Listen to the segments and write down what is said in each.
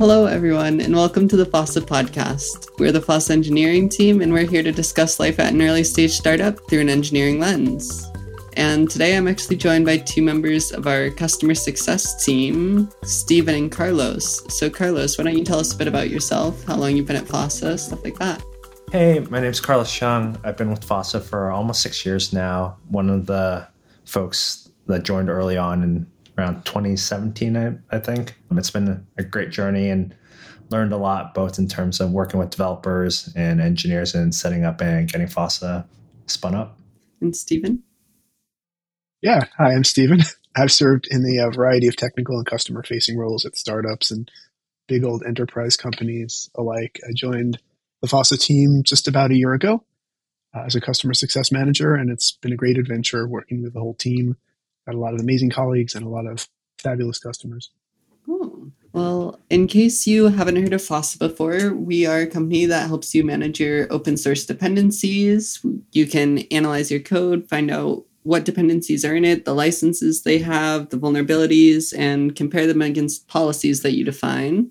Hello, everyone, and welcome to the FOSSA podcast. We're the FOSSA engineering team, and we're here to discuss life at an early stage startup through an engineering lens. And today I'm actually joined by two members of our customer success team, Stephen and Carlos. So, Carlos, why don't you tell us a bit about yourself, how long you've been at FOSSA, stuff like that? Hey, my name's Carlos Chung. I've been with FOSSA for almost six years now. One of the folks that joined early on in around 2017, I, I think. It's been a great journey and learned a lot, both in terms of working with developers and engineers and setting up and getting FOSSA spun up. And Stephen? Yeah, hi, I'm Stephen. I've served in a uh, variety of technical and customer facing roles at startups and big old enterprise companies alike. I joined the FOSSA team just about a year ago uh, as a customer success manager, and it's been a great adventure working with the whole team. Got a lot of amazing colleagues and a lot of fabulous customers. Cool. Well, in case you haven't heard of FOSSA before, we are a company that helps you manage your open source dependencies. You can analyze your code, find out what dependencies are in it, the licenses they have, the vulnerabilities, and compare them against policies that you define.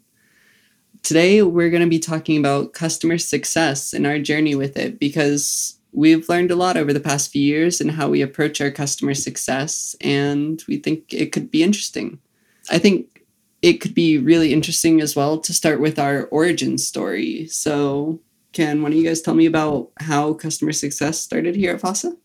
Today, we're going to be talking about customer success and our journey with it because we've learned a lot over the past few years in how we approach our customer success, and we think it could be interesting. I think it could be really interesting as well to start with our origin story. So, can one of you guys tell me about how customer success started here at FOSSA?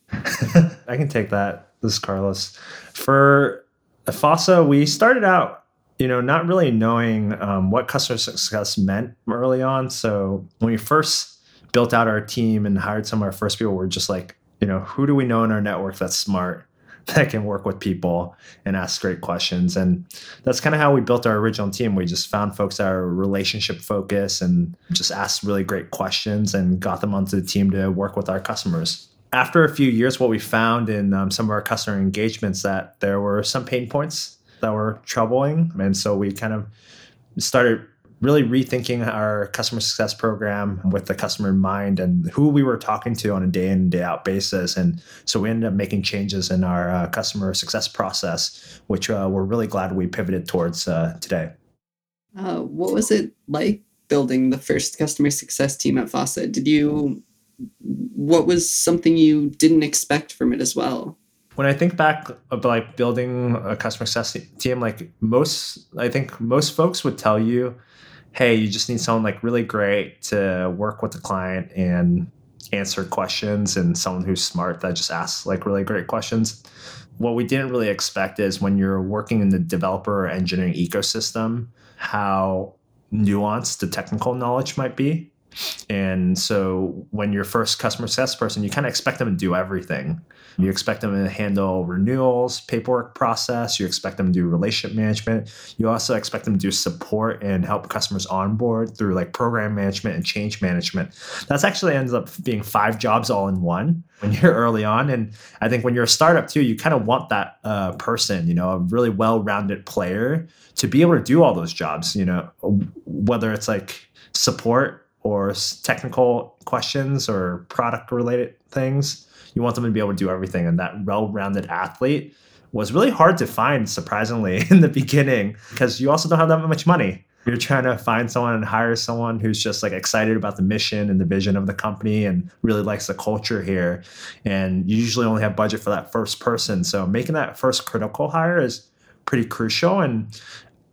I can take that. This is Carlos. For FOSSA, we started out you know, not really knowing um, what customer success meant early on. So when we first built out our team and hired some of our first people, we're just like, you know, who do we know in our network that's smart, that can work with people and ask great questions? And that's kind of how we built our original team. We just found folks that are relationship focused and just asked really great questions and got them onto the team to work with our customers after a few years, what we found in um, some of our customer engagements that there were some pain points that were troubling. And so we kind of started really rethinking our customer success program with the customer in mind and who we were talking to on a day in day out basis. And so we ended up making changes in our uh, customer success process which uh, we're really glad we pivoted towards uh, today. Uh, what was it like building the first customer success team at FOSSA did you what was something you didn't expect from it as well? When I think back of like building a customer success team, like most, I think most folks would tell you, hey, you just need someone like really great to work with the client and answer questions and someone who's smart that just asks like really great questions. What we didn't really expect is when you're working in the developer engineering ecosystem, how nuanced the technical knowledge might be. And so when you're first customer success person, you kind of expect them to do everything. You expect them to handle renewals, paperwork process. You expect them to do relationship management. You also expect them to do support and help customers onboard through like program management and change management. That's actually ends up being five jobs all in one when you're early on. And I think when you're a startup too, you kind of want that uh, person, you know, a really well-rounded player to be able to do all those jobs. You know, whether it's like support or technical questions or product related things you want them to be able to do everything. And that well rounded athlete was really hard to find, surprisingly, in the beginning, because you also don't have that much money. You're trying to find someone and hire someone who's just like excited about the mission and the vision of the company and really likes the culture here. And you usually only have budget for that first person. So making that first critical hire is pretty crucial. And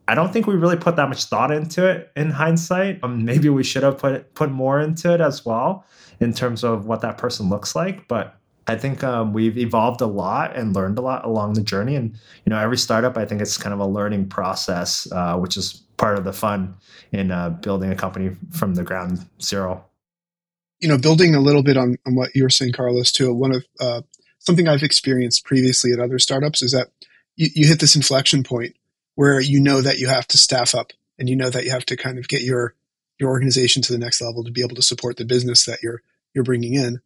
I don't think we really put that much thought into it in hindsight. Um, maybe we should have put put more into it as well in terms of what that person looks like. But I think um, we've evolved a lot and learned a lot along the journey. And you know, every startup, I think it's kind of a learning process, uh, which is part of the fun in uh, building a company from the ground zero. You know, building a little bit on, on what you were saying, Carlos, too. One of uh, something I've experienced previously at other startups is that you, you hit this inflection point where you know that you have to staff up and you know that you have to kind of get your your organization to the next level to be able to support the business that you're you're bringing in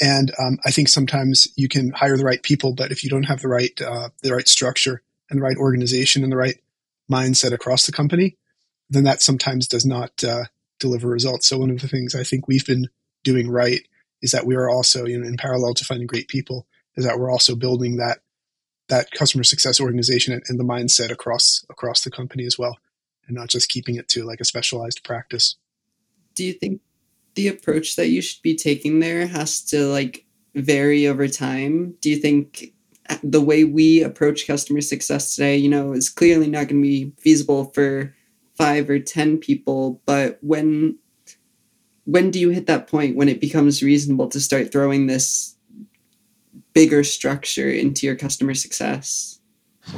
and um, I think sometimes you can hire the right people, but if you don't have the right uh, the right structure and the right organization and the right mindset across the company, then that sometimes does not uh, deliver results. So one of the things I think we've been doing right is that we are also, you know, in parallel to finding great people, is that we're also building that that customer success organization and, and the mindset across across the company as well. and not just keeping it to like a specialized practice. Do you think the approach that you should be taking there has to like vary over time? Do you think uh, the way we approach customer success today, you know, is clearly not going to be feasible for five or 10 people, but when when do you hit that point when it becomes reasonable to start throwing this bigger structure into your customer success?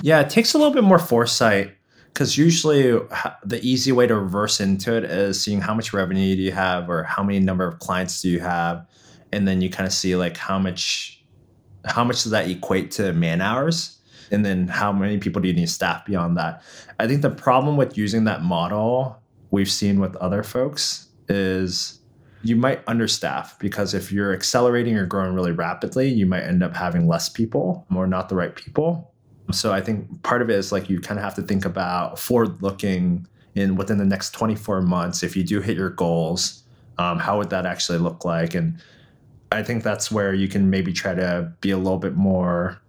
Yeah, it takes a little bit more foresight because usually the easy way to reverse into it is seeing how much revenue do you have or how many number of clients do you have and then you kind of see like how much how much does that equate to man hours and then how many people do you need staff beyond that i think the problem with using that model we've seen with other folks is you might understaff because if you're accelerating or growing really rapidly you might end up having less people or not the right people so i think part of it is like you kind of have to think about forward looking in within the next 24 months if you do hit your goals um, how would that actually look like and I think that's where you can maybe try to be a little bit more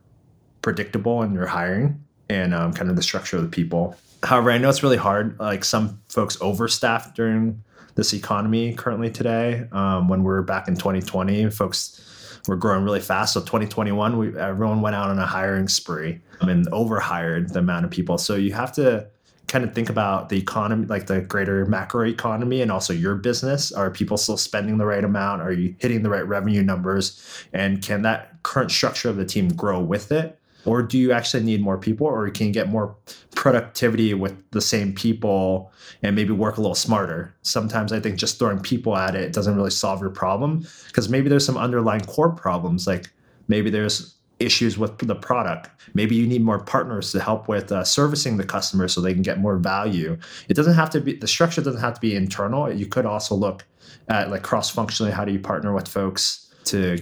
predictable in your hiring and um, kind of the structure of the people. However, I know it's really hard. Like some folks overstaff during this economy currently today. Um, when we are back in 2020, folks were growing really fast. So 2021, we everyone went out on a hiring spree and overhired the amount of people. So you have to kind of think about the economy, like the greater macro economy, and also your business. Are people still spending the right amount? Are you hitting the right revenue numbers? And can that current structure of the team grow with it? Or do you actually need more people, or can you get more productivity with the same people and maybe work a little smarter? Sometimes I think just throwing people at it doesn't really solve your problem because maybe there's some underlying core problems. Like maybe there's issues with the product. Maybe you need more partners to help with uh, servicing the customer so they can get more value. It doesn't have to be the structure doesn't have to be internal. You could also look at like cross functionally. How do you partner with folks to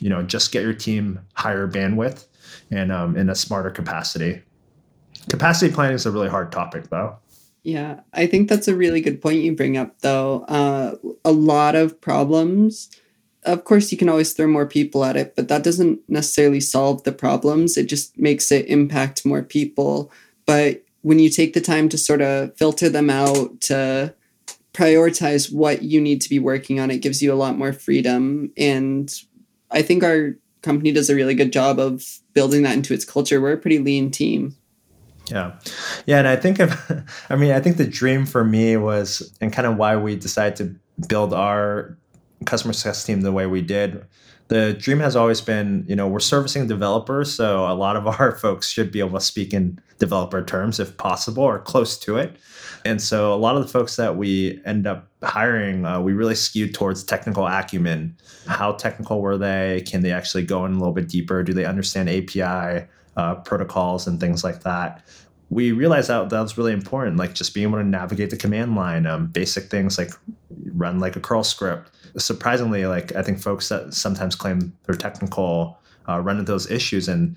you know just get your team higher bandwidth and um, in a smarter capacity. Capacity planning is a really hard topic though. Yeah, I think that's a really good point you bring up, though. Uh, a lot of problems of course you can always throw more people at it but that doesn't necessarily solve the problems it just makes it impact more people but when you take the time to sort of filter them out to prioritize what you need to be working on it gives you a lot more freedom and i think our company does a really good job of building that into its culture we're a pretty lean team yeah. Yeah. And I think of, I mean, I think the dream for me was, and kind of why we decided to build our customer success team the way we did the dream has always been you know we're servicing developers so a lot of our folks should be able to speak in developer terms if possible or close to it and so a lot of the folks that we end up hiring uh, we really skewed towards technical acumen. How technical were they? Can they actually go in a little bit deeper? Do they understand api uh, protocols and things like that? We realized that that was really important like just being able to navigate the command line um, basic things like run like a curl script. Surprisingly, like I think folks that sometimes claim they're technical uh, run into those issues, and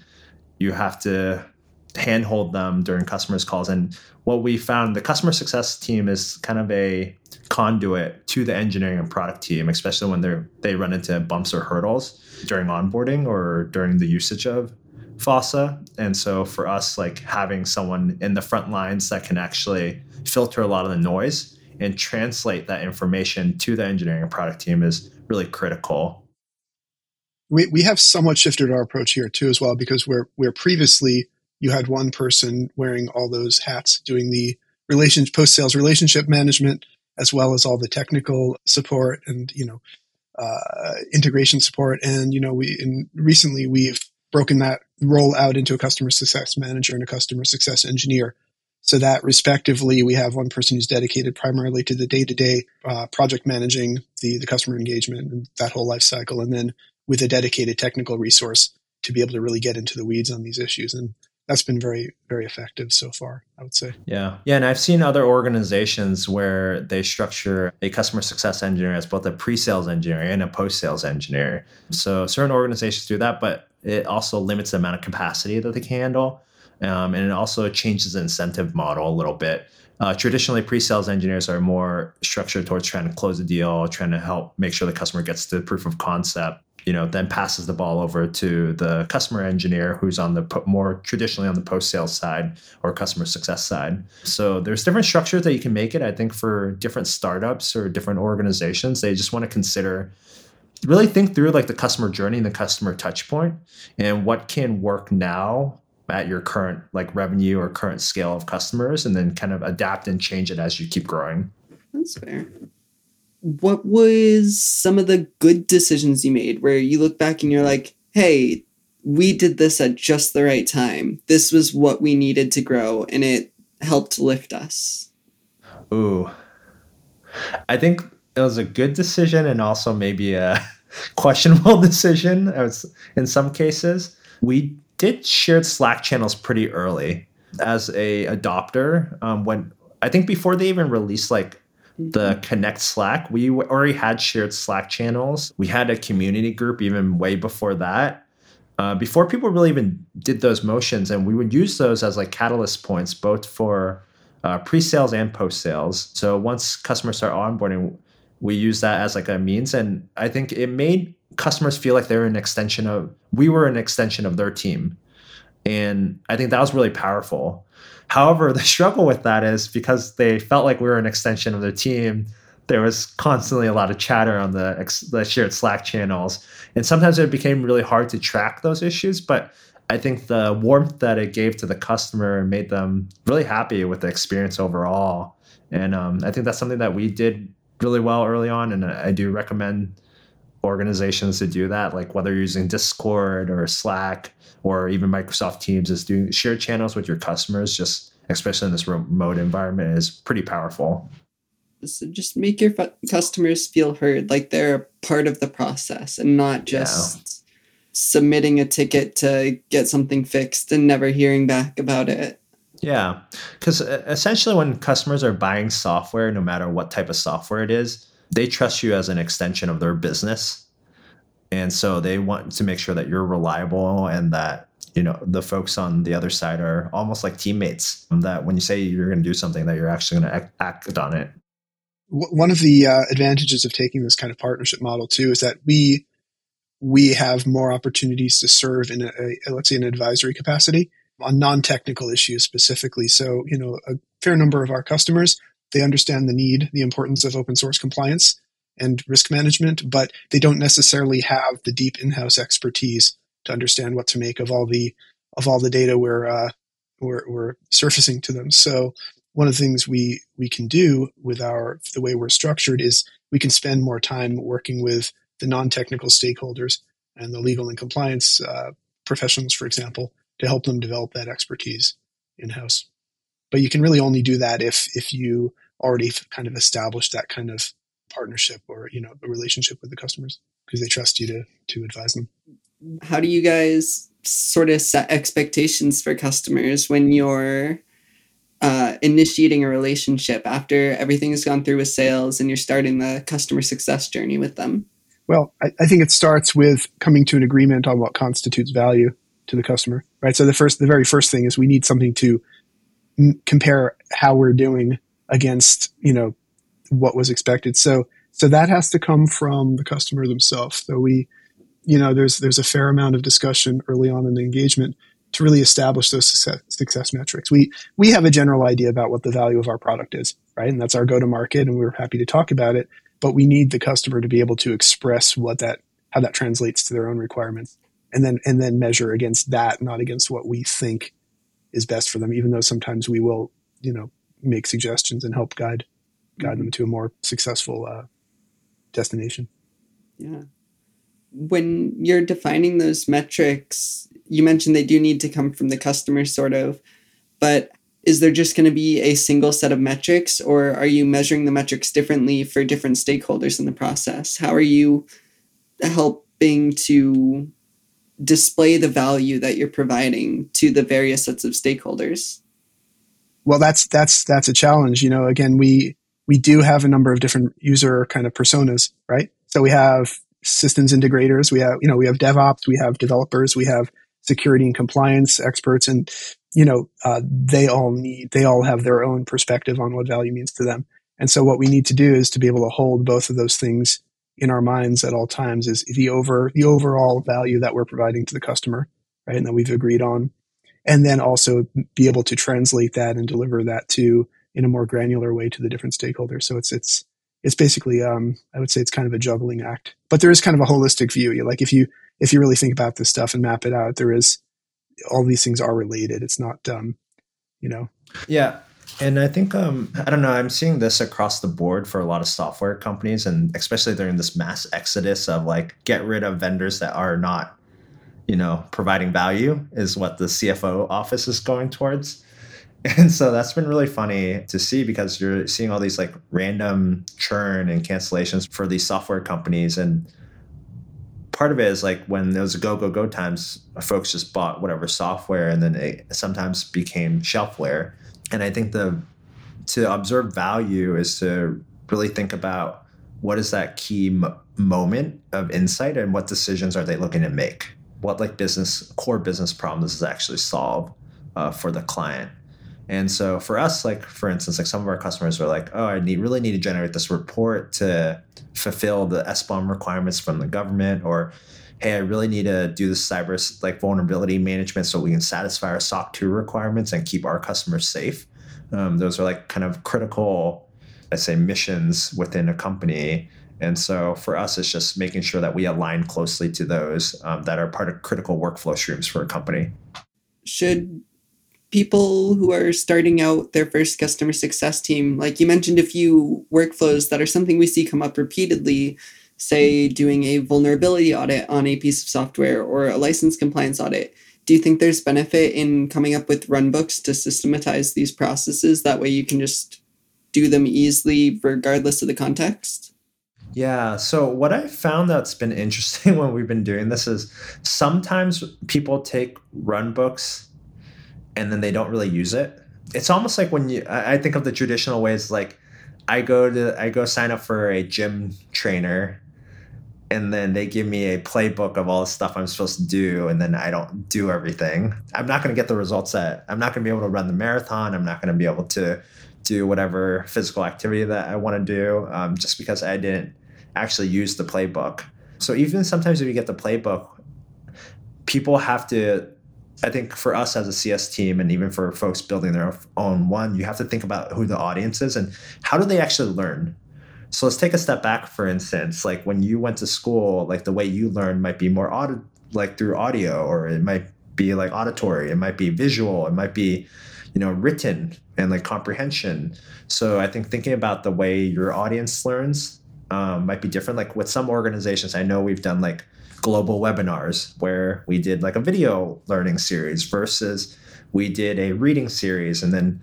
you have to handhold them during customers' calls. And what we found, the customer success team is kind of a conduit to the engineering and product team, especially when they they run into bumps or hurdles during onboarding or during the usage of Fossa. And so for us, like having someone in the front lines that can actually filter a lot of the noise and translate that information to the engineering and product team is really critical. We, we have somewhat shifted our approach here too as well because where previously you had one person wearing all those hats doing the relations post sales relationship management as well as all the technical support and you know uh, integration support and you know we and recently we've broken that role out into a customer success manager and a customer success engineer so that respectively, we have one person who's dedicated primarily to the day-to-day uh, project managing the, the customer engagement and that whole life cycle. And then with a dedicated technical resource to be able to really get into the weeds on these issues. And that's been very, very effective so far, I would say. Yeah. Yeah. And I've seen other organizations where they structure a customer success engineer as both a pre sales engineer and a post sales engineer. So certain organizations do that, but it also limits the amount of capacity that they can handle. Um, and it also changes the incentive model a little bit. Uh, traditionally, pre-sales engineers are more structured towards trying to close a deal, trying to help make sure the customer gets to proof of concept. You know, then passes the ball over to the customer engineer who's on the more traditionally on the post sales side or customer success side. So there's different structures that you can make it. I think for different startups or different organizations, they just want to consider really think through like the customer journey and the customer touch point and what can work now at your current like revenue or current scale of customers and then kind of adapt and change it as you keep growing. That's fair what was some of the good decisions you made where you look back and you're like, hey, we did this at just the right time. This was what we needed to grow and it helped lift us. Ooh. I think it was a good decision and also maybe a questionable decision in some cases. We did shared Slack channels pretty early as a adopter. Um, when I think before they even released like the. Connect Slack, we already had shared Slack channels. We had a community group even way before that. Uh, before people really even did those motions, and we would use those as like catalyst points, both for uh, pre-sales and post-sales. So once customers start onboarding, we use that as like a means, and I think it made customers feel like they're an extension of we were an extension of their team, and I think that was really powerful. However, the struggle with that is because they felt like we were an extension of their team, there was constantly a lot of chatter on the, the shared Slack channels. And sometimes it became really hard to track those issues. But I think the warmth that it gave to the customer made them really happy with the experience overall. And um, I think that's something that we did really well early on. And I do recommend organizations to do that, like whether you're using Discord or Slack or even Microsoft Teams is doing shared channels with your customers, just especially in this remote environment, is pretty powerful. So just make your f- customers feel heard, like they're a part of the process and not just yeah. submitting a ticket to get something fixed and never hearing back about it. Yeah, because uh, essentially, when customers are buying software, no matter what type of software it is, they trust you as an extension of their business and so they want to make sure that you're reliable and that you know the folks on the other side are almost like teammates. That when you say you're going to do something that you're actually going to act on it. One of the uh, advantages of taking this kind of partnership model too is that we we have more opportunities to serve in a, a let's say an advisory capacity on non-technical issues specifically. So you know a fair number of our customers they understand the need the importance of open source compliance and risk management, but they don't necessarily have the deep in-house expertise to understand what to make of all the of all the data we're uh, we're, we're surfacing to them. So one of the things we we can do with our the way we're structured is we can spend more time working with the non-technical stakeholders and the legal and compliance uh, professionals, for example, to help them develop that expertise in house. But you can really only do that if if you already kind of established that kind of partnership or you know a relationship with the customers because they trust you to to advise them. How do you guys sort of set expectations for customers when you're uh, initiating a relationship after everything has gone through with sales and you're starting the customer success journey with them? Well I, I think it starts with coming to an agreement on what constitutes value to the customer right? So the first the very first thing is we need something to m- compare how we're doing against you know what was expected. So so that has to come from the customer themselves. So we, you know, there's there's a fair amount of discussion early on in the engagement to really establish those success, success metrics. We we have a general idea about what the value of our product is, right? And that's our go to market, and we're happy to talk about it. But we need the customer to be able to express what that how that translates to their own requirements, and then and then measure against that, not against what we think is best for them. Even though sometimes we will, you know, make suggestions and help guide guide them to a more successful uh, destination. Yeah. When you're defining those metrics, you mentioned they do need to come from the customer, sort of, but is there just going to be a single set of metrics, or are you measuring the metrics differently for different stakeholders in the process? How are you helping to display the value that you're providing to the various sets of stakeholders? Well, that's that's that's a challenge. You know, again, we we do have a number of different user kind of personas, right? So we have systems integrators, we have, you know, we have DevOps, we have developers, we have security and compliance experts, and, you know, uh, they all need, they all have their own perspective on what value means to them. And so what we need to do is to be able to hold both of those things in our minds at all times is the over the overall value that we're providing to the customer, right? And that we've agreed on. And then also be able to translate that and deliver that to in a more granular way to the different stakeholders. So it's it's it's basically um, I would say it's kind of a juggling act. But there is kind of a holistic view. Like if you if you really think about this stuff and map it out, there is all these things are related. It's not um, you know. Yeah. And I think um, I don't know. I'm seeing this across the board for a lot of software companies, and especially during this mass exodus of like get rid of vendors that are not, you know, providing value is what the CFO office is going towards. And so that's been really funny to see because you're seeing all these like random churn and cancellations for these software companies. And part of it is like when there was go, go, go times, folks just bought whatever software and then it sometimes became shelfware. And I think the to observe value is to really think about what is that key mo- moment of insight and what decisions are they looking to make? What like business core business problems does actually solve uh, for the client and so for us like for instance like some of our customers are like oh i need really need to generate this report to fulfill the SBOM requirements from the government or hey i really need to do the cyber like vulnerability management so we can satisfy our soc 2 requirements and keep our customers safe um, those are like kind of critical, I say, missions within a company. And so for us, it's just making sure that we align closely to those um, that are part of critical workflow streams for a company. Should people who are starting out their first customer success team, like you mentioned a few workflows that are something we see come up repeatedly, say doing a vulnerability audit on a piece of software or a license compliance audit, do you think there's benefit in coming up with run books to systematize these processes? That way you can just do them easily regardless of the context? Yeah so what i found that's been interesting when we've been doing this is sometimes people take run books and then they don't really use it it's almost like when you i think of the traditional ways like i go to i go sign up for a gym trainer and then they give me a playbook of all the stuff I'm supposed to do, and then I don't do everything. I'm not going to get the results that I'm not going to be able to run the marathon. I'm not going to be able to do whatever physical activity that I want to do um, just because I didn't actually use the playbook. So even sometimes if you get the playbook, people have to. I think for us as a CS team, and even for folks building their own one, you have to think about who the audience is and how do they actually learn so let's take a step back, for instance, like when you went to school, like the way you learn might be more audit, like through audio, or it might be like auditory, it might be visual, it might be, you know, written and like comprehension. So I think thinking about the way your audience learns um, might be different. Like with some organizations, I know we've done like global webinars where we did like a video learning series versus we did a reading series and then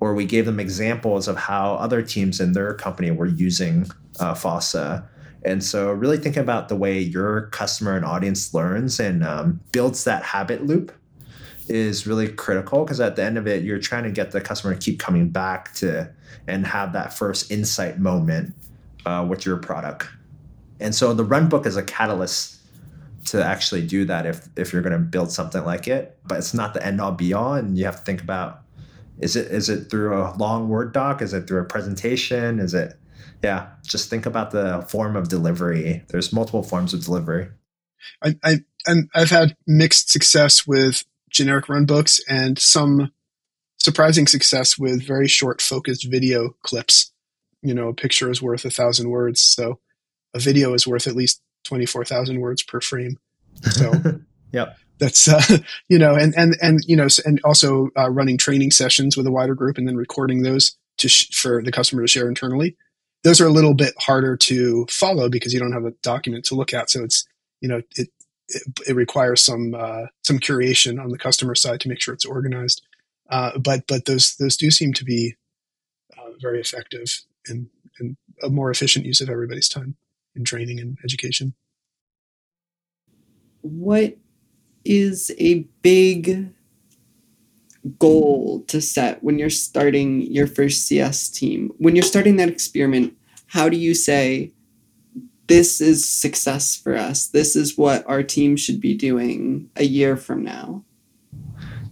or we gave them examples of how other teams in their company were using uh, FOSSA. And so, really thinking about the way your customer and audience learns and um, builds that habit loop is really critical because at the end of it, you're trying to get the customer to keep coming back to and have that first insight moment uh, with your product. And so, the run book is a catalyst to actually do that if if you're going to build something like it, but it's not the end all be all, and you have to think about is it is it through a long word doc? Is it through a presentation? Is it yeah just think about the form of delivery. There's multiple forms of delivery. I, I I've had mixed success with generic run books and some surprising success with very short focused video clips. You know a picture is worth a thousand words so a video is worth at least 24000 words per frame. So yep. that's uh, you know and and and you know and also uh, running training sessions with a wider group and then recording those to sh- for the customer to share internally. Those are a little bit harder to follow because you don't have a document to look at. So it's you know it it, it requires some uh, some curation on the customer side to make sure it's organized. Uh, but but those those do seem to be uh, very effective and and a more efficient use of everybody's time in training and education what is a big goal to set when you're starting your first CS team? When you're starting that experiment, how do you say, this is success for us? This is what our team should be doing a year from now?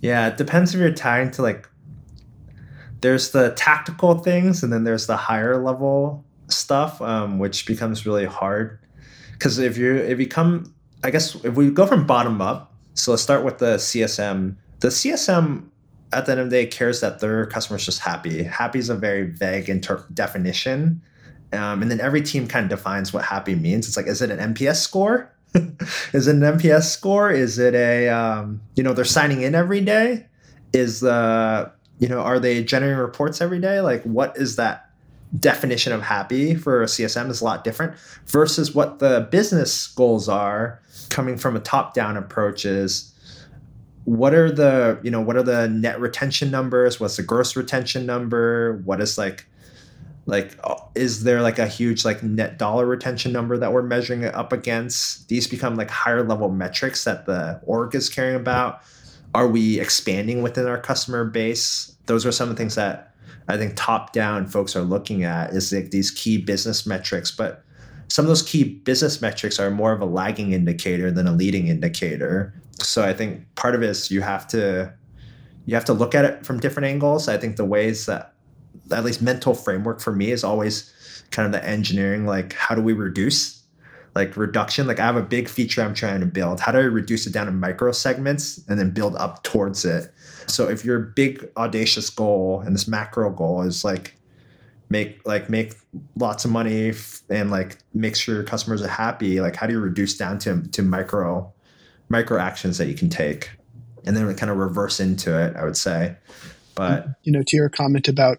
Yeah, it depends if you're tying to like, there's the tactical things and then there's the higher level stuff, um, which becomes really hard. Because if you if you come, I guess if we go from bottom up, so let's start with the CSM. The CSM at the end of the day cares that their customer's just happy. Happy is a very vague inter- definition. Um, and then every team kind of defines what happy means. It's like, is it an NPS score? is it an NPS score? Is it a, um, you know, they're signing in every day? Is the, you know, are they generating reports every day? Like, what is that definition of happy for a CSM is a lot different versus what the business goals are coming from a top down approach is what are the you know what are the net retention numbers? What's the gross retention number? What is like like uh, is there like a huge like net dollar retention number that we're measuring it up against? These become like higher level metrics that the org is caring about. Are we expanding within our customer base? Those are some of the things that i think top down folks are looking at is like these key business metrics but some of those key business metrics are more of a lagging indicator than a leading indicator. So i think part of it is you have to you have to look at it from different angles. I think the ways that at least mental framework for me is always kind of the engineering like how do we reduce like reduction? Like i have a big feature i'm trying to build. How do i reduce it down to micro segments and then build up towards it so if your big audacious goal and this macro goal is like make like make lots of money and like make sure your customers are happy like how do you reduce down to to micro micro actions that you can take and then kind of reverse into it i would say but you know to your comment about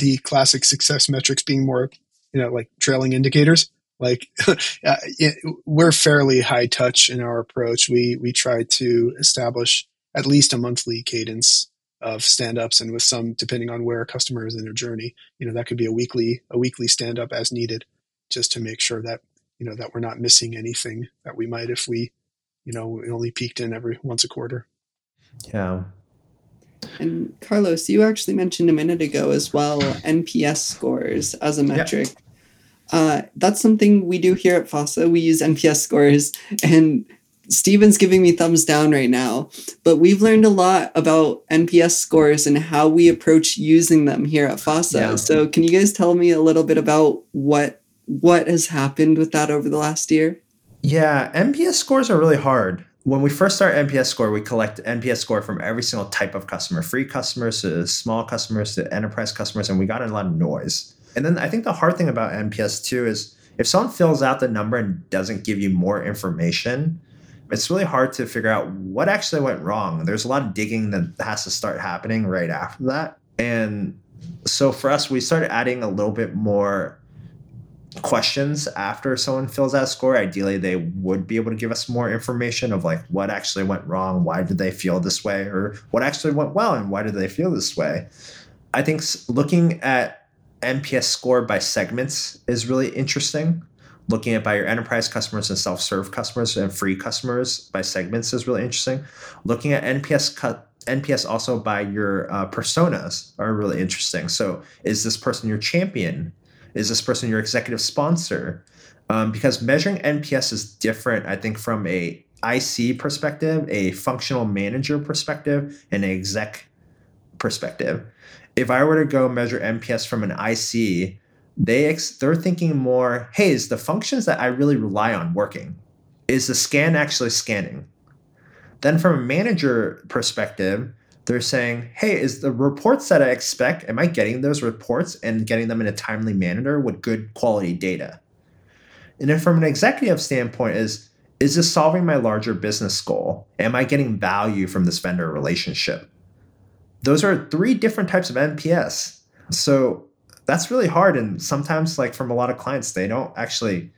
the classic success metrics being more, you know, like trailing indicators. Like uh, it, we're fairly high touch in our approach. We we try to establish at least a monthly cadence of stand-ups and with some depending on where a customer is in their journey you know that could be a weekly a weekly stand-up as needed just to make sure that you know that we're not missing anything that we might if we you know we only peeked in every once a quarter yeah and Carlos, you actually mentioned a minute ago as well NPS scores as a metric. Yep. Uh, that's something we do here at Fossa. We use NPS scores, and Stephen's giving me thumbs down right now. But we've learned a lot about NPS scores and how we approach using them here at Fossa. Yeah. So, can you guys tell me a little bit about what what has happened with that over the last year? Yeah, NPS scores are really hard when we first start NPS score, we collect NPS score from every single type of customer, free customers to small customers to enterprise customers, and we got a lot of noise. And then I think the hard thing about NPS too is if someone fills out the number and doesn't give you more information, it's really hard to figure out what actually went wrong. There's a lot of digging that has to start happening right after that. And so for us, we started adding a little bit more questions after someone fills out a score ideally they would be able to give us more information of like what actually went wrong why did they feel this way or what actually went well and why did they feel this way i think looking at nps score by segments is really interesting looking at by your enterprise customers and self-serve customers and free customers by segments is really interesting looking at nps cut NPS also by your uh, personas are really interesting. So, is this person your champion? Is this person your executive sponsor? Um, because measuring NPS is different, I think, from a IC perspective, a functional manager perspective, and an exec perspective. If I were to go measure NPS from an IC, they ex- they're thinking more, hey, is the functions that I really rely on working? Is the scan actually scanning? Then from a manager perspective, they're saying, hey, is the reports that I expect, am I getting those reports and getting them in a timely manner with good quality data? And then from an executive standpoint is, is this solving my larger business goal? Am I getting value from this vendor relationship? Those are three different types of NPS. So that's really hard. And sometimes, like from a lot of clients, they don't actually,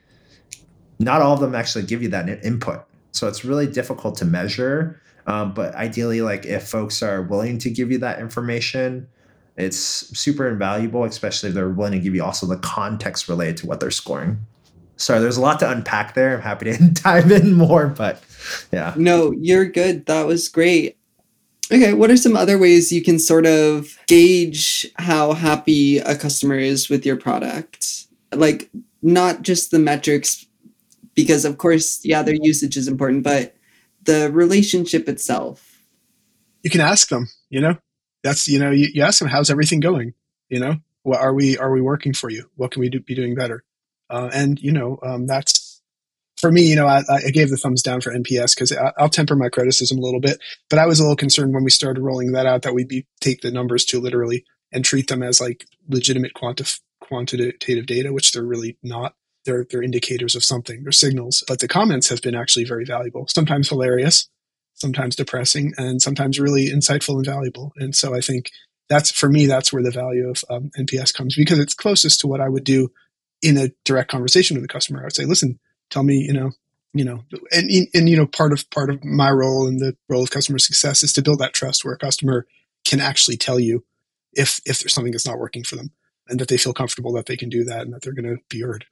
not all of them actually give you that input. So it's really difficult to measure um, but ideally, like if folks are willing to give you that information, it's super invaluable, especially if they're willing to give you also the context related to what they're scoring. Sorry, there's a lot to unpack there. I'm happy to dive in more, but yeah. No, you're good. That was great. Okay, what are some other ways you can sort of gauge how happy a customer is with your product? Like, not just the metrics, because of course, yeah, their usage is important, but the relationship itself? You can ask them, you know, that's, you know, you, you ask them, how's everything going? You know, What are we are we working for you? What can we do, be doing better? Uh, and you know, um, that's for me. You know, I, I gave the thumbs down for NPS because I'll temper my criticism a little bit. But I was a little concerned when we started rolling that out that we'd be take the numbers too literally and treat them as like legitimate quantif- quantitative data, which they're really not. They're they're indicators of something. They're signals. But the comments have been actually very valuable. Sometimes hilarious, sometimes depressing, and sometimes really insightful and valuable. And so I think that's for me. That's where the value of um, NPS comes because it's closest to what I would do in a direct conversation with the customer. I would say, listen, tell me, you know, you know, and, and, you know, part of, part of my role and the role of customer success is to build that trust where a customer can actually tell you if, if there's something that's not working for them and that they feel comfortable that they can do that and that they're going to be heard.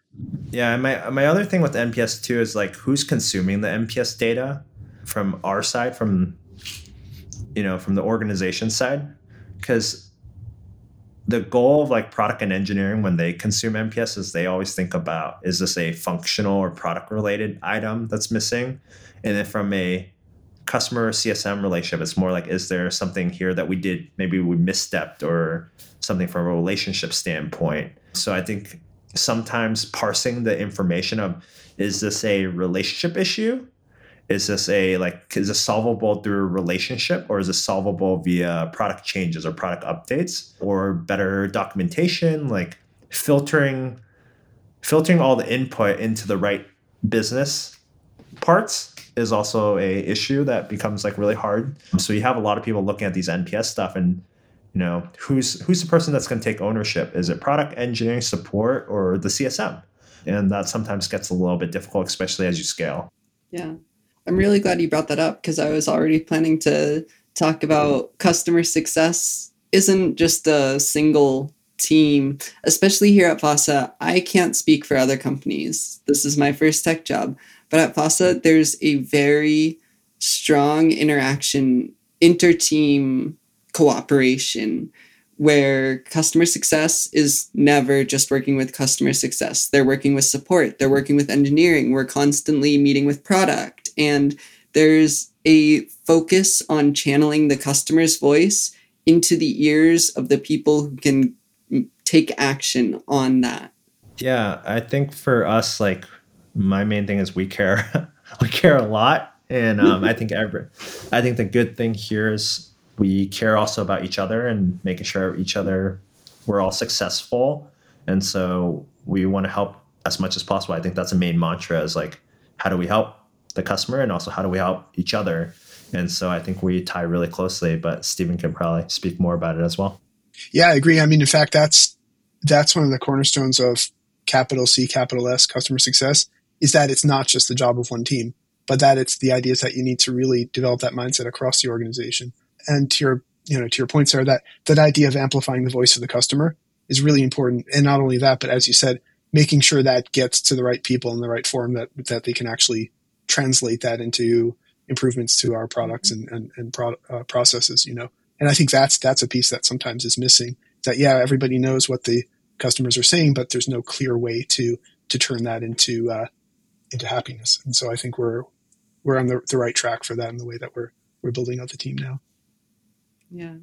Yeah. And my, my other thing with NPS too is like who's consuming the NPS data from our side, from, you know, from the organization side. Cause the goal of like product and engineering when they consume NPS is they always think about is this a functional or product related item that's missing? And then from a customer CSM relationship, it's more like is there something here that we did maybe we misstepped or something from a relationship standpoint? So I think sometimes parsing the information of is this a relationship issue is this a like is this solvable through relationship or is this solvable via product changes or product updates or better documentation like filtering filtering all the input into the right business parts is also a issue that becomes like really hard. So you have a lot of people looking at these nps stuff and you know who's who's the person that's going to take ownership? Is it product engineering support or the csm and that sometimes gets a little bit difficult especially as you scale. Yeah I'm really glad you brought that up because I was already planning to talk about customer success isn't just a single team, especially here at FOSSA. I can't speak for other companies. This is my first tech job. But at FOSSA, there's a very strong interaction, inter-team cooperation where customer success is never just working with customer success. They're working with support, they're working with engineering, we're constantly meeting with product. And there's a focus on channeling the customer's voice into the ears of the people who can take action on that. Yeah, I think for us, like my main thing is we care, we care a lot, and um, I think every, I think the good thing here is we care also about each other and making sure each other we're all successful. And so we want to help as much as possible. I think that's a main mantra is like how do we help the customer and also how do we help each other. And so i think we tie really closely but stephen can probably speak more about it as well. Yeah i agree. I mean in fact that's that's one of the cornerstones of capital c capital s customer success is that it's not just the job of one team but that it's the ideas that you need to really develop that mindset across the organization. And to your you know to your point sarah that that idea of amplifying the voice of the customer is really important. And not only that but as you said making sure that gets to the right people in the right form that that they can actually translate that into improvements to our products and and, and pro, uh, processes you know. And i think that's that's a piece that sometimes is missing that yeah everybody knows what the customers are saying but there's no clear way to to turn that into uh, into happiness. And so i think we're we're on the, the right track for that in the way that we're we're building out the team now. Yeah.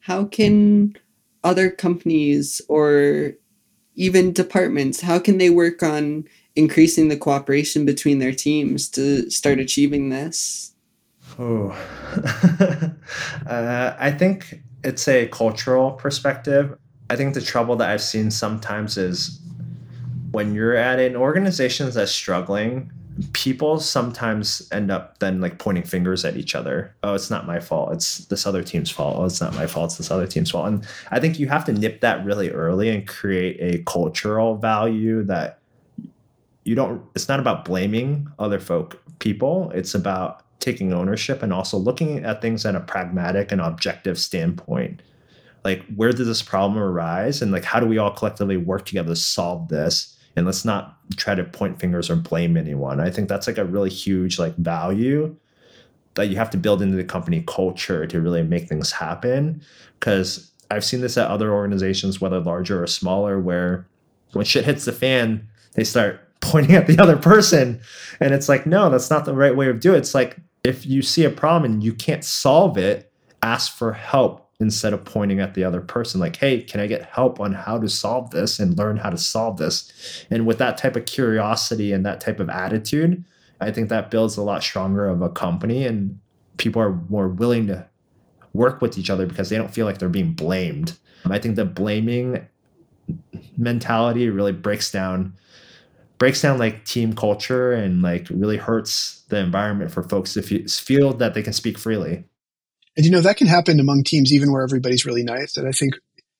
How can other companies or even departments, how can they work on increasing the cooperation between their teams to start achieving this? Oh, uh, I think it's a cultural perspective. I think the trouble that I've seen sometimes is when you're at an organization that's struggling, people sometimes end up then like pointing fingers at each other. Oh, it's not my fault. It's this other team's fault. Oh, it's not my fault. It's this other team's fault. And I think you have to nip that really early and create a cultural value that you don't, it's not about blaming other folk people. It's about taking ownership and also looking at things at a pragmatic and objective standpoint. Like, where did this problem arise? And like, how do we all collectively work together to solve this? and let's not try to point fingers or blame anyone. I think that's like a really huge like value that you have to build into the company culture to really make things happen. Because I've seen this at other organizations, whether larger or smaller, where when shit hits the fan, they start pointing at the other person. And it's like, no, that's not the right way to do it. It's like if you see a problem and you can't solve it, ask for help instead of pointing at the other person like hey can i get help on how to solve this and learn how to solve this and with that type of curiosity and that type of attitude i think that builds a lot stronger of a company and people are more willing to work with each other because they don't feel like they're being blamed i think the blaming mentality really breaks down breaks down like team culture and like really hurts the environment for folks to feel that they can speak freely. And you know that can happen among teams even where everybody's really nice. And I think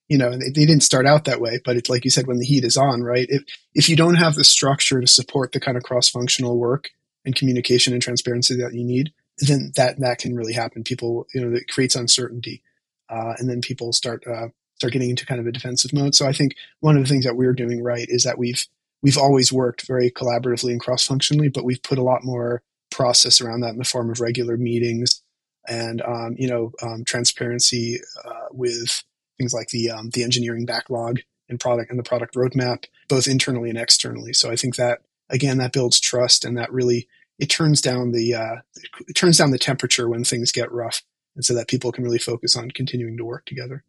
you know they, they didn't start out that way, but it's like you said when the heat is on, right? If if you don't have the structure to support the kind of cross functional work and communication and transparency that you need, then that that can really happen. People you know it creates uncertainty, uh, and then people start uh, start getting into kind of a defensive mode. So I think one of the things that we're doing right is that we've we've always worked very collaboratively and cross functionally, but we've put a lot more process around that in the form of regular meetings and um, you know um, transparency uh, with things like the um, the engineering backlog and product and the product roadmap, both internally and externally. So I think that again that builds trust and that really it turns down the uh, it turns down the temperature when things get rough, and so that people can really focus on continuing to work together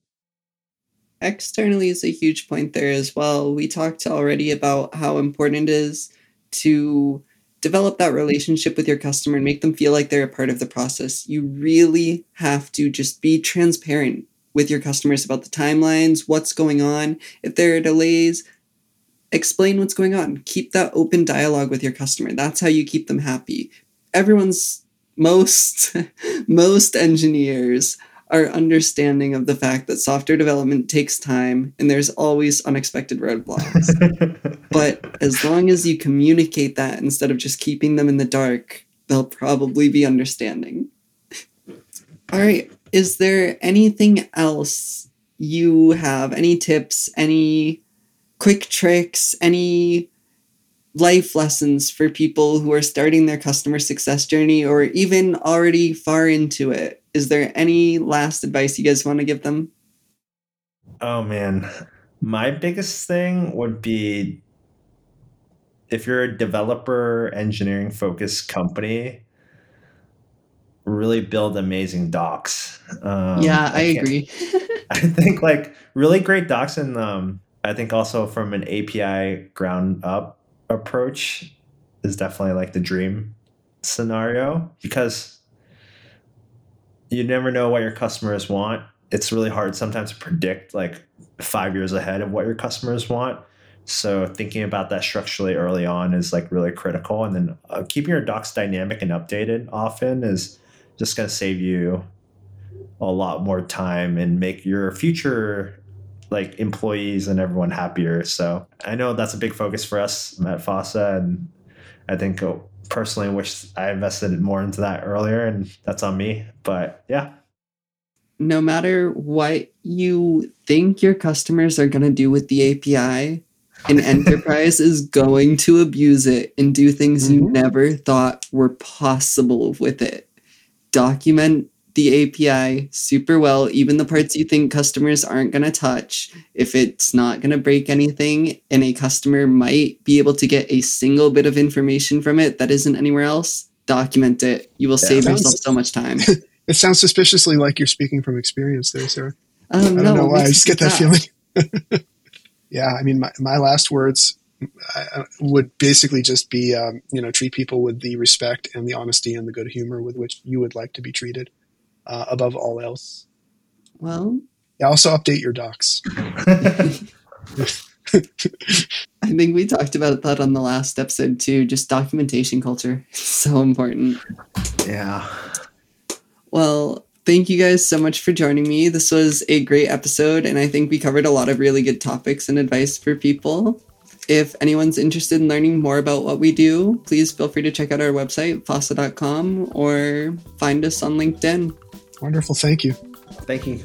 externally is a huge point there as well. We talked already about how important it is to develop that relationship with your customer and make them feel like they're a part of the process. You really have to just be transparent with your customers about the timelines, what's going on. If there are delays, explain what's going on. Keep that open dialogue with your customer. That's how you keep them happy. Everyone's most most engineers our understanding of the fact that software development takes time and there's always unexpected roadblocks. but as long as you communicate that instead of just keeping them in the dark, they'll probably be understanding. All right. Is there anything else you have? Any tips? Any quick tricks? Any life lessons for people who are starting their customer success journey or even already far into it? is there any last advice you guys want to give them? Oh man, my biggest thing would be if you're a developer engineering focused company, really build amazing docs. Um, yeah, I, I agree. I think like really great docs, and um, I think also from an API ground up approach is definitely like the dream scenario because you never know what your customers want. It's really hard sometimes to predict like five years ahead of what your customers want. So thinking about that structurally early on is like really critical. And then uh, keeping your docs dynamic and updated often is just going to save you a lot more time and make your future like employees and everyone happier. So I know that's a big focus for us at FOSSA, and I think oh, personally wish I invested more into that earlier, and that's on me. But yeah. No matter what you think your customers are going to do with the API, an enterprise is going to abuse it and do things mm-hmm. you never thought were possible with it. Document the API super well, even the parts you think customers aren't going to touch. If it's not going to break anything and a customer might be able to get a single bit of information from it that isn't anywhere else, document it. You will yeah, save sounds, yourself so much time. it sounds suspiciously like you're speaking from experience there, Sarah. Um, I don't no, know why. I just get that feeling. yeah, I mean, my, my last words uh, would basically just be, um, you know, treat people with the respect and the honesty and the good humor with which you would like to be treated uh, above all else. Well, yeah, also update your docs. I think we talked about that on the last episode too. Just documentation culture, so important. Yeah. Well, thank you guys so much for joining me. This was a great episode, and I think we covered a lot of really good topics and advice for people. If anyone's interested in learning more about what we do, please feel free to check out our website, fossa.com, or find us on LinkedIn. Wonderful. Thank you. Thank you.